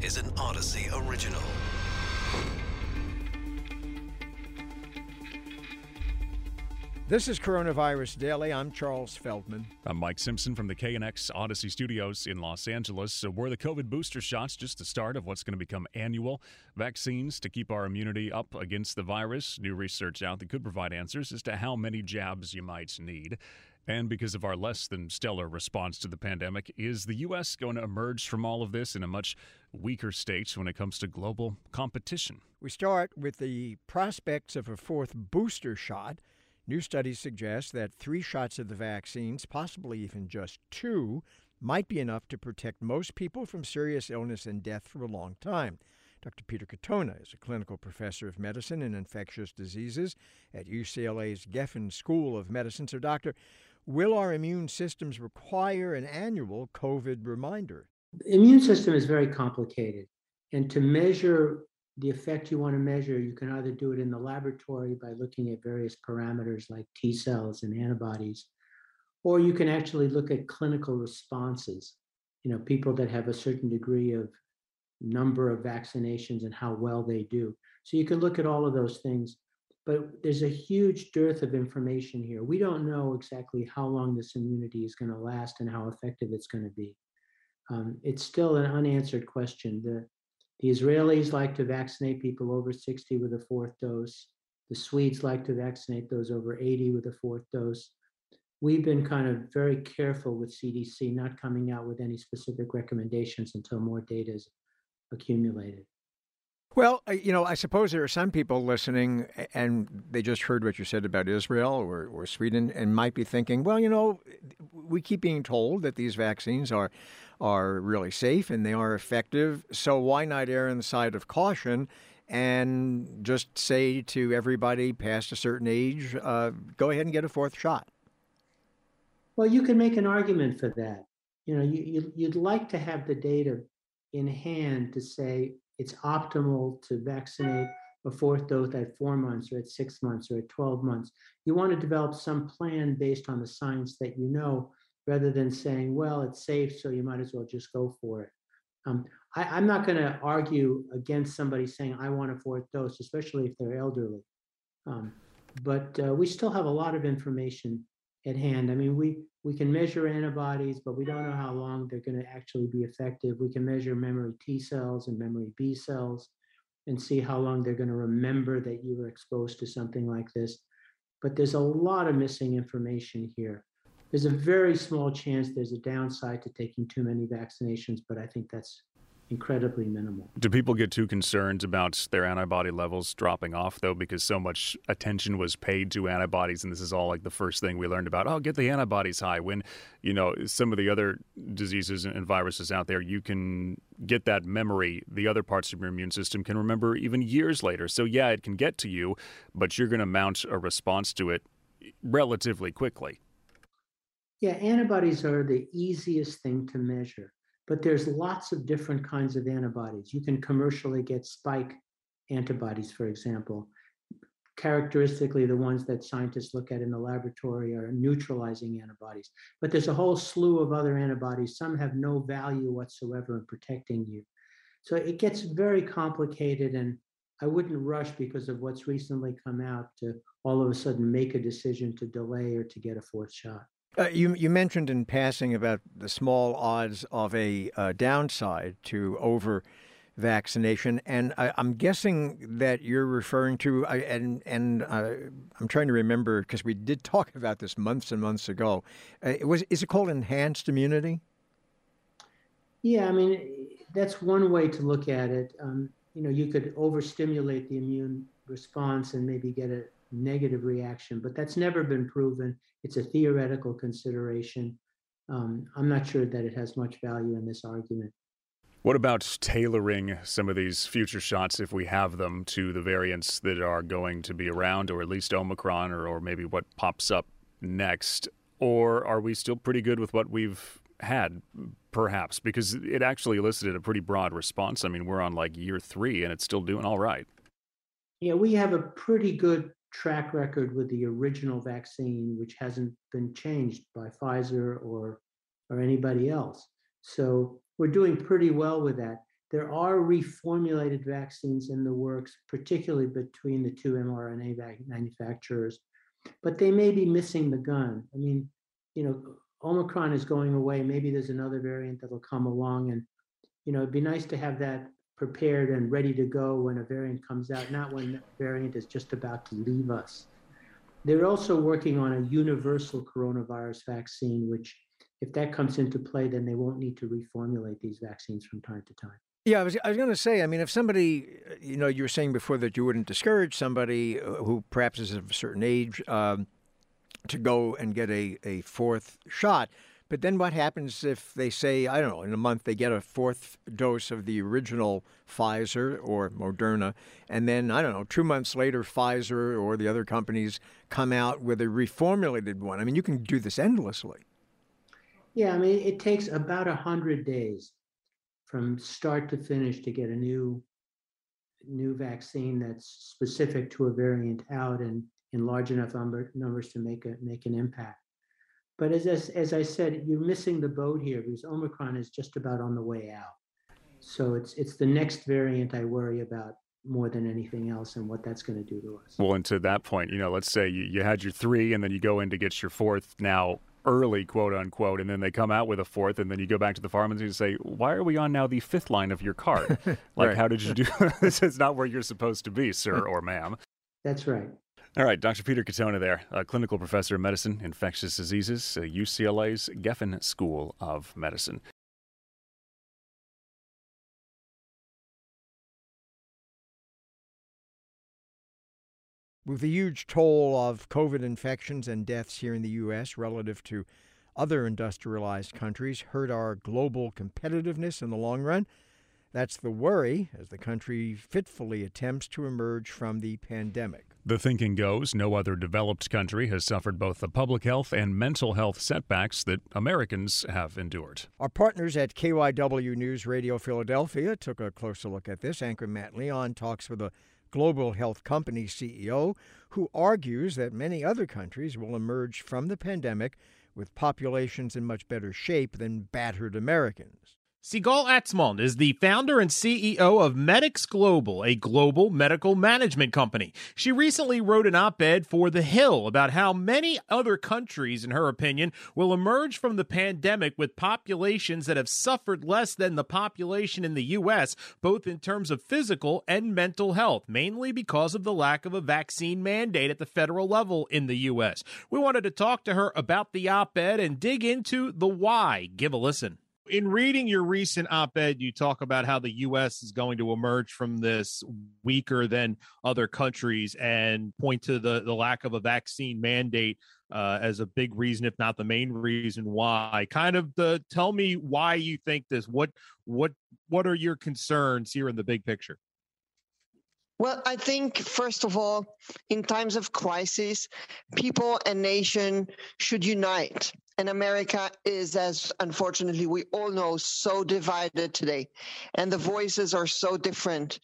is an Audacy original. This is Coronavirus Daily. I'm Charles Feldman. I'm Mike Simpson from the KNX Audacy Studios in Los Angeles. So were the COVID booster shots just the start of what's going to become annual vaccines to keep our immunity up against the virus? New research out that could provide answers as to how many jabs you might need. And because of our less than stellar response to the pandemic, is the U.S. going to emerge from all of this in a much weaker state when it comes to global competition? We start with the prospects of a fourth booster shot. New studies suggest that three shots of the vaccines, possibly even just two, might be enough to protect most people from serious illness and death for a long time. Dr. Peter Katona is a clinical professor of medicine and infectious diseases at UCLA's Geffen School of Medicine. So, Doctor, will our immune systems require an annual COVID reminder? The immune system is very complicated. And to measure the effect you want to measure, you can either do it in the laboratory by looking at various parameters like T cells and antibodies, or you can actually look at clinical responses. You know, people that have a certain degree of number of vaccinations and how well they do. So you can look at all of those things, but there's a huge dearth of information here. We don't know exactly how long this immunity is going to last and how effective it's going to be. Um, it's still an unanswered question. The the Israelis like to vaccinate people over 60 with a fourth dose. The Swedes like to vaccinate those over 80 with a fourth dose. We've been kind of very careful with CDC not coming out with any specific recommendations until more data is accumulated. Well, you know, I suppose there are some people listening and they just heard what you said about Israel or, or Sweden and might be thinking, well, you know, we keep being told that these vaccines are are really safe and they are effective. So why not err on the side of caution and just say to everybody past a certain age, uh, go ahead and get a fourth shot? Well, you can make an argument for that. You know, you, you, you'd like to have the data in hand to say it's optimal to vaccinate a fourth dose at four months or at six months or at 12 months. You want to develop some plan based on the science that you know rather than saying, well, it's safe, so you might as well just go for it. Um, I, am not going to argue against somebody saying, I want a fourth dose, especially if they're elderly. Um, but uh, we still have a lot of information at hand. I mean, we, we can measure antibodies, but we don't know how long they're going to actually be effective. We can measure memory T cells and memory B cells and see how long they're going to remember that you were exposed to something like this. But there's a lot of missing information here there's a very small chance there's a downside to taking too many vaccinations, but I think that's incredibly minimal. Do people get too concerned about their antibody levels dropping off, though, because so much attention was paid to antibodies, and this is all like the first thing we learned about? Oh, get the antibodies high. When you know some of the other diseases and viruses out there, you can get that memory. The other parts of your immune system can remember even years later. So yeah, it can get to you, but you're going to mount a response to it relatively quickly. Yeah, antibodies are the easiest thing to measure, but there's lots of different kinds of antibodies. You can commercially get spike antibodies, for example. Characteristically, the ones that scientists look at in the laboratory are neutralizing antibodies. But there's a whole slew of other antibodies. Some have no value whatsoever in protecting you. So it gets very complicated, and I wouldn't rush because of what's recently come out to all of a sudden make a decision to delay or to get a fourth shot. Uh, you you mentioned in passing about the small odds of a uh, downside to over vaccination, and I, am guessing that you're referring to uh, and and uh, I'm trying to remember because we did talk about this months and months ago. Uh, it was is it called enhanced immunity? Yeah, I mean that's one way to look at it. Um, you know, you could overstimulate the immune response and maybe get a negative reaction, but that's never been proven. It's a theoretical consideration. Um, I'm not sure that it has much value in this argument. What about tailoring some of these future shots, if we have them, to the variants that are going to be around, or at least Omicron, or, or maybe what pops up next? Or are we still pretty good with what we've had, perhaps? Because it actually elicited a pretty broad response. I mean, we're on like year three and it's still doing all right. Yeah, we have a pretty good track record with the original vaccine, which hasn't been changed by Pfizer or or anybody else. So we're doing pretty well with that. there are reformulated vaccines in the works, particularly between the two mRNA manufacturers, but they may be missing the gun. I mean, you know, Omicron is going away. Maybe there's another variant that'll come along, and you know, it'd be nice to have that prepared and ready to go when a variant comes out, not when that variant is just about to leave us. They're also working on a universal coronavirus vaccine, which, if that comes into play, then they won't need to reformulate these vaccines from time to time. Yeah, I was, I was going to say, I mean, if somebody, you know, you were saying before that you wouldn't discourage somebody uh, who perhaps is of a certain age um, to go and get a, a fourth shot. But then what happens if they say, I don't know, in a month they get a fourth dose of the original Pfizer or Moderna, and then, I don't know, two months later, Pfizer or the other companies come out with a reformulated one? I mean, you can do this endlessly. Yeah, I mean, it takes about 100 days from start to finish to get a new new vaccine that's specific to a variant out and in large enough number, numbers to make a make an impact. But as, as, as I said, you're missing the boat here because Omicron is just about on the way out. So it's it's the next variant I worry about more than anything else and what that's going to do to us. Well, and to that point, you know, let's say you, you had your three and then you go in to get your fourth now early, quote unquote, and then they come out with a fourth, and then you go back to the pharmacy and say, "Why are we on now the fifth line of your card? like, right. how did you do? this is not where you're supposed to be, sir or ma'am." That's right. All right, Dr. Peter Katona there, clinical professor of medicine, infectious diseases, uh, UCLA's Geffen School of Medicine. With the huge toll of COVID infections and deaths here in the U.S. relative to other industrialized countries hurt our global competitiveness in the long run. That's the worry as the country fitfully attempts to emerge from the pandemic. The thinking goes no other developed country has suffered both the public health and mental health setbacks that Americans have endured. Our partners at KYW News Radio Philadelphia took a closer look at this. Anchor Matt Leon talks with a global health company CEO who argues that many other countries will emerge from the pandemic with populations in much better shape than battered Americans. Sigal Atzmon is the founder and CEO of Medix Global, a global medical management company. She recently wrote an op ed for The Hill about how many other countries, in her opinion, will emerge from the pandemic with populations that have suffered less than the population in the U.S., both in terms of physical and mental health, mainly because of the lack of a vaccine mandate at the federal level in the U.S. We wanted to talk to her about the op ed and dig into the why. Give a listen in reading your recent op-ed you talk about how the us is going to emerge from this weaker than other countries and point to the, the lack of a vaccine mandate uh, as a big reason if not the main reason why. Kind of the tell me why you think this. What what what are your concerns here in the big picture well, I think, first of all, in times of crisis, people and nation should unite. And America is, as unfortunately we all know, so divided today. And the voices are so different.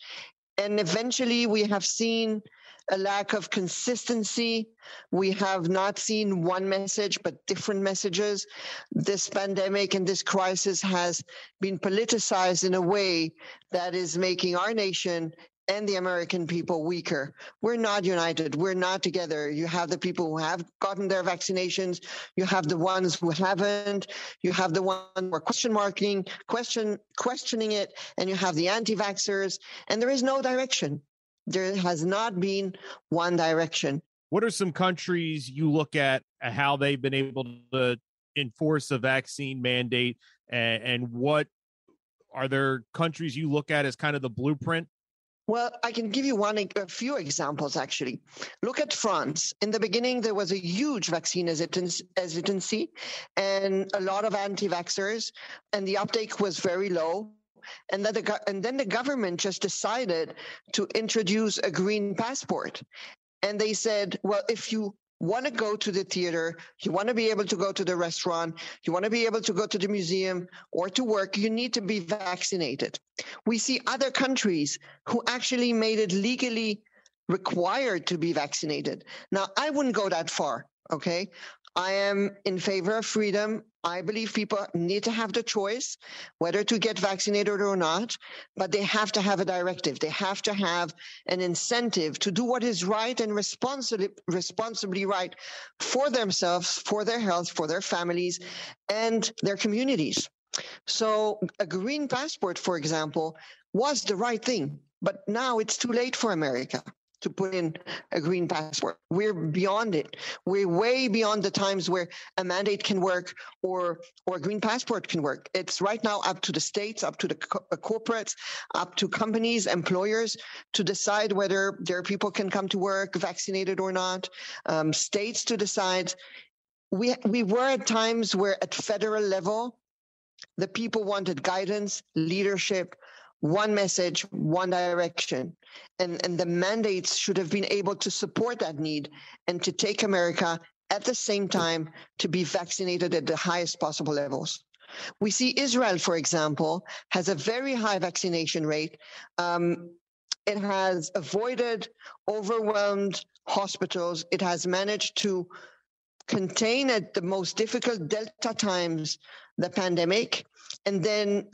And eventually we have seen a lack of consistency. We have not seen one message, but different messages. This pandemic and this crisis has been politicized in a way that is making our nation and the American people weaker. We're not united. We're not together. You have the people who have gotten their vaccinations. You have the ones who haven't. You have the one who are question marking, question questioning it, and you have the anti-vaxxers. And there is no direction. There has not been one direction. What are some countries you look at uh, how they've been able to enforce a vaccine mandate, and, and what are there countries you look at as kind of the blueprint well, I can give you one, a few examples actually. Look at France. In the beginning, there was a huge vaccine hesitancy and a lot of anti vaxxers, and the uptake was very low. And the, and then the government just decided to introduce a green passport. And they said, well, if you want to go to the theater, you want to be able to go to the restaurant, you want to be able to go to the museum or to work, you need to be vaccinated. We see other countries who actually made it legally required to be vaccinated. Now, I wouldn't go that far. Okay. I am in favor of freedom. I believe people need to have the choice whether to get vaccinated or not, but they have to have a directive. They have to have an incentive to do what is right and responsibly, responsibly right for themselves, for their health, for their families, and their communities. So, a green passport, for example, was the right thing, but now it's too late for America to put in a green passport. We're beyond it. We're way beyond the times where a mandate can work or or a green passport can work. It's right now up to the states, up to the co- uh, corporates, up to companies, employers to decide whether their people can come to work vaccinated or not. Um, states to decide. We we were at times where at federal level, the people wanted guidance, leadership, one message, one direction. And, and the mandates should have been able to support that need and to take America at the same time to be vaccinated at the highest possible levels. We see Israel, for example, has a very high vaccination rate. Um, it has avoided overwhelmed hospitals. It has managed to contain at the most difficult Delta times the pandemic. And then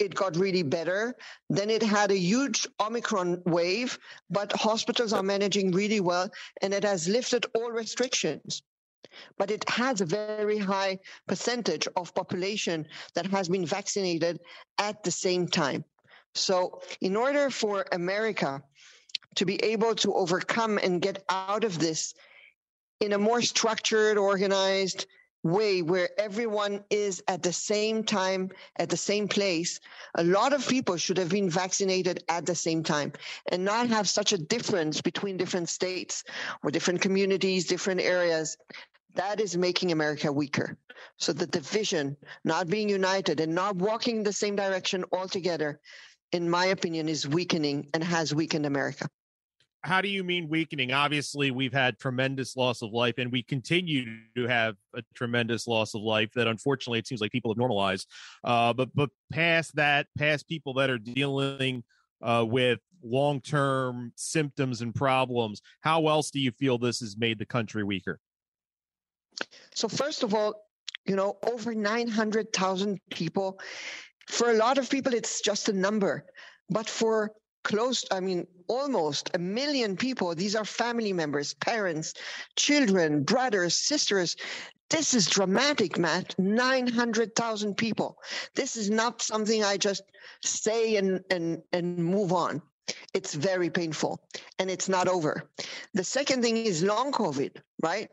it got really better. Then it had a huge Omicron wave, but hospitals are managing really well and it has lifted all restrictions. But it has a very high percentage of population that has been vaccinated at the same time. So, in order for America to be able to overcome and get out of this in a more structured, organized, way where everyone is at the same time at the same place. A lot of people should have been vaccinated at the same time and not have such a difference between different states or different communities different areas. That is making america weaker. So the division not being united and not walking the same direction altogether in my opinion is weakening and has weakened america how do you mean weakening? Obviously, we've had tremendous loss of life, and we continue to have a tremendous loss of life that, unfortunately, it seems like people have normalized. Uh, but but past that, past people that are dealing uh, with long term symptoms and problems, how else do you feel this has made the country weaker? So first of all, you know, over nine hundred thousand people. For a lot of people, it's just a number, but for close, I mean, almost a million people. These are family members, parents, children, brothers, sisters. This is dramatic, Matt. 900,000 people. This is not something I just say and, and, and move on. It's very painful and it's not over. The second thing is long COVID, right?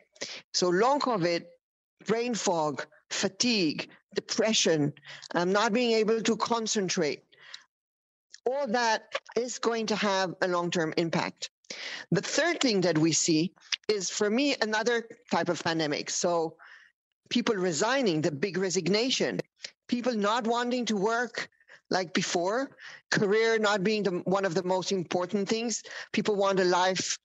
So, long COVID, brain fog, fatigue, depression, um, not being able to concentrate, all that is going to have a long term impact. The third thing that we see is, for me, another type of pandemic. So, people resigning, the big resignation, people not wanting to work like before, career not being the, one of the most important things. People want a life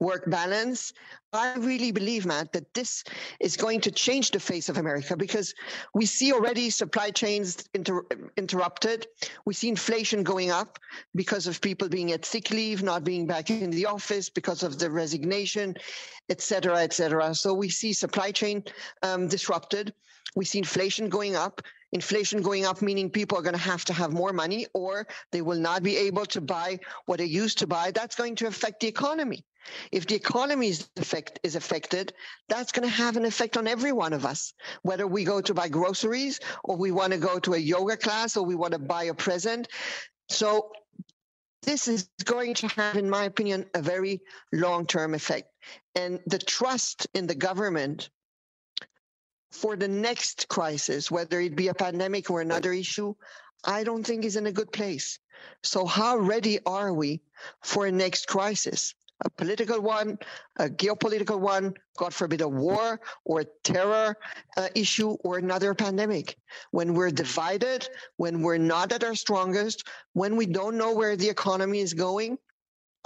work balance. I really believe, Matt, that this is going to change the face of America because we see already supply chains inter- interrupted. We see inflation going up because of people being at sick leave, not being back in the office because of the resignation, et cetera, et cetera. So we see supply chain um, disrupted. We see inflation going up inflation going up, meaning people are going to have to have more money or they will not be able to buy what they used to buy. That's going to affect the economy. If the economy is, effect, is affected, that's going to have an effect on every one of us, whether we go to buy groceries or we want to go to a yoga class or we want to buy a present. So this is going to have, in my opinion, a very long term effect. And the trust in the government for the next crisis, whether it be a pandemic or another issue, I don't think is in a good place. So, how ready are we for a next crisis? A political one, a geopolitical one, God forbid, a war or terror uh, issue or another pandemic. When we're divided, when we're not at our strongest, when we don't know where the economy is going,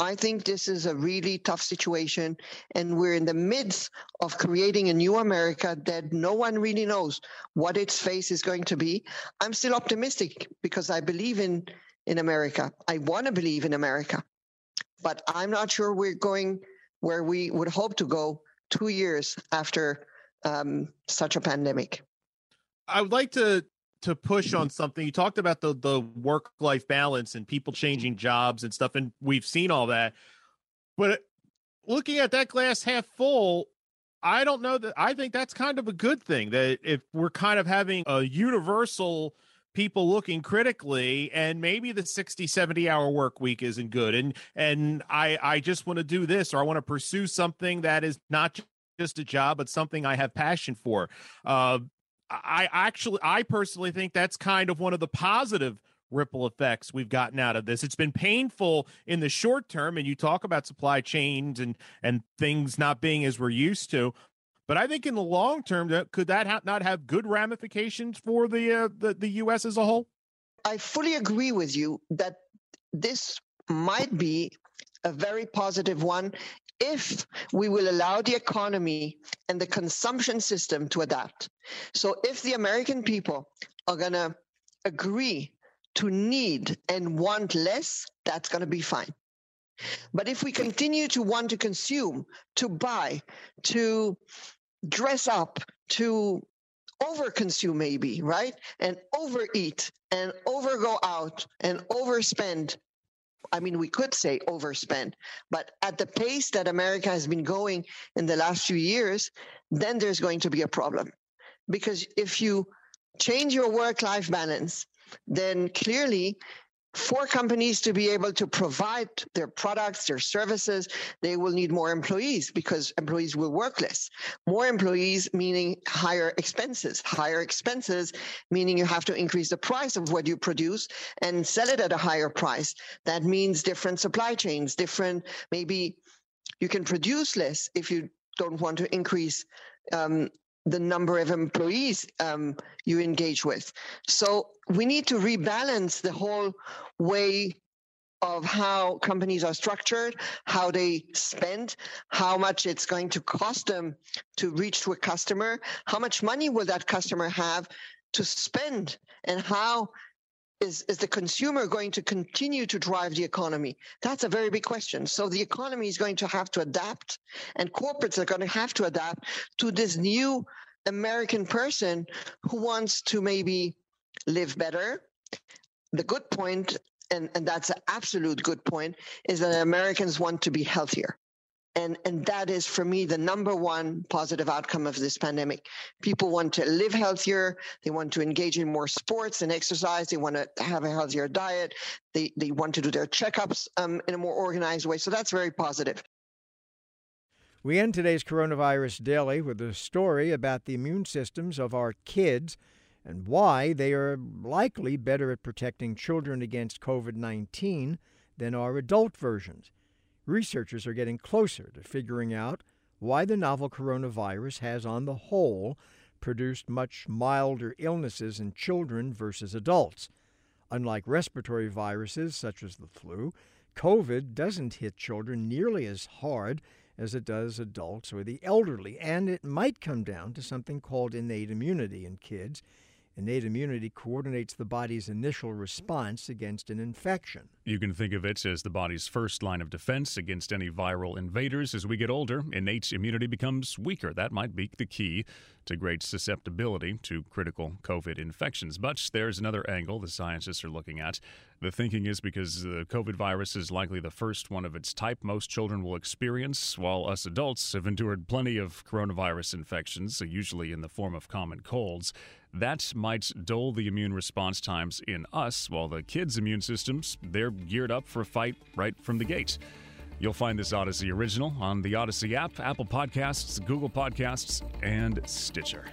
I think this is a really tough situation. And we're in the midst of creating a new America that no one really knows what its face is going to be. I'm still optimistic because I believe in, in America. I want to believe in America but I'm not sure we're going where we would hope to go two years after um, such a pandemic. I would like to to push on something. You talked about the the work life balance and people changing jobs and stuff, and we've seen all that. But looking at that glass half full, I don't know that I think that's kind of a good thing that if we're kind of having a universal people looking critically and maybe the 60 70 hour work week isn't good and and I I just want to do this or I want to pursue something that is not just a job but something I have passion for. Uh I actually I personally think that's kind of one of the positive ripple effects we've gotten out of this. It's been painful in the short term, and you talk about supply chains and and things not being as we're used to. But I think in the long term, could that ha- not have good ramifications for the, uh, the the U.S. as a whole? I fully agree with you that this might be a very positive one if we will allow the economy and the consumption system to adapt. So if the American people are going to agree to need and want less, that's going to be fine. But if we continue to want to consume, to buy, to dress up, to overconsume maybe, right? And overeat and overgo out and overspend. I mean, we could say overspend, but at the pace that America has been going in the last few years, then there's going to be a problem. Because if you change your work life balance then clearly for companies to be able to provide their products, their services, they will need more employees because employees will work less. More employees meaning higher expenses. Higher expenses meaning you have to increase the price of what you produce and sell it at a higher price. That means different supply chains, different, maybe you can produce less if you don't want to increase um, the number of employees um, you engage with. So we need to rebalance the whole way of how companies are structured, how they spend, how much it's going to cost them to reach to a customer, how much money will that customer have to spend, and how is, is the consumer going to continue to drive the economy? That's a very big question. So the economy is going to have to adapt, and corporates are going to have to adapt to this new American person who wants to maybe live better. The good point, and, and that's an absolute good point, is that Americans want to be healthier. And, and that is for me the number one positive outcome of this pandemic. People want to live healthier. They want to engage in more sports and exercise. They want to have a healthier diet. They, they want to do their checkups um, in a more organized way. So that's very positive. We end today's Coronavirus Daily with a story about the immune systems of our kids and why they are likely better at protecting children against COVID 19 than our adult versions. Researchers are getting closer to figuring out why the novel coronavirus has, on the whole, produced much milder illnesses in children versus adults. Unlike respiratory viruses such as the flu, COVID doesn't hit children nearly as hard as it does adults or the elderly, and it might come down to something called innate immunity in kids. Innate immunity coordinates the body's initial response against an infection. You can think of it as the body's first line of defense against any viral invaders. As we get older, innate immunity becomes weaker. That might be the key to great susceptibility to critical COVID infections. But there's another angle the scientists are looking at. The thinking is because the COVID virus is likely the first one of its type most children will experience, while us adults have endured plenty of coronavirus infections, usually in the form of common colds. That might dull the immune response times in us, while the kids' immune systems, they're geared up for a fight right from the gate. You'll find this Audacy original on the Audacy app, Apple Podcasts, Google Podcasts, and Stitcher.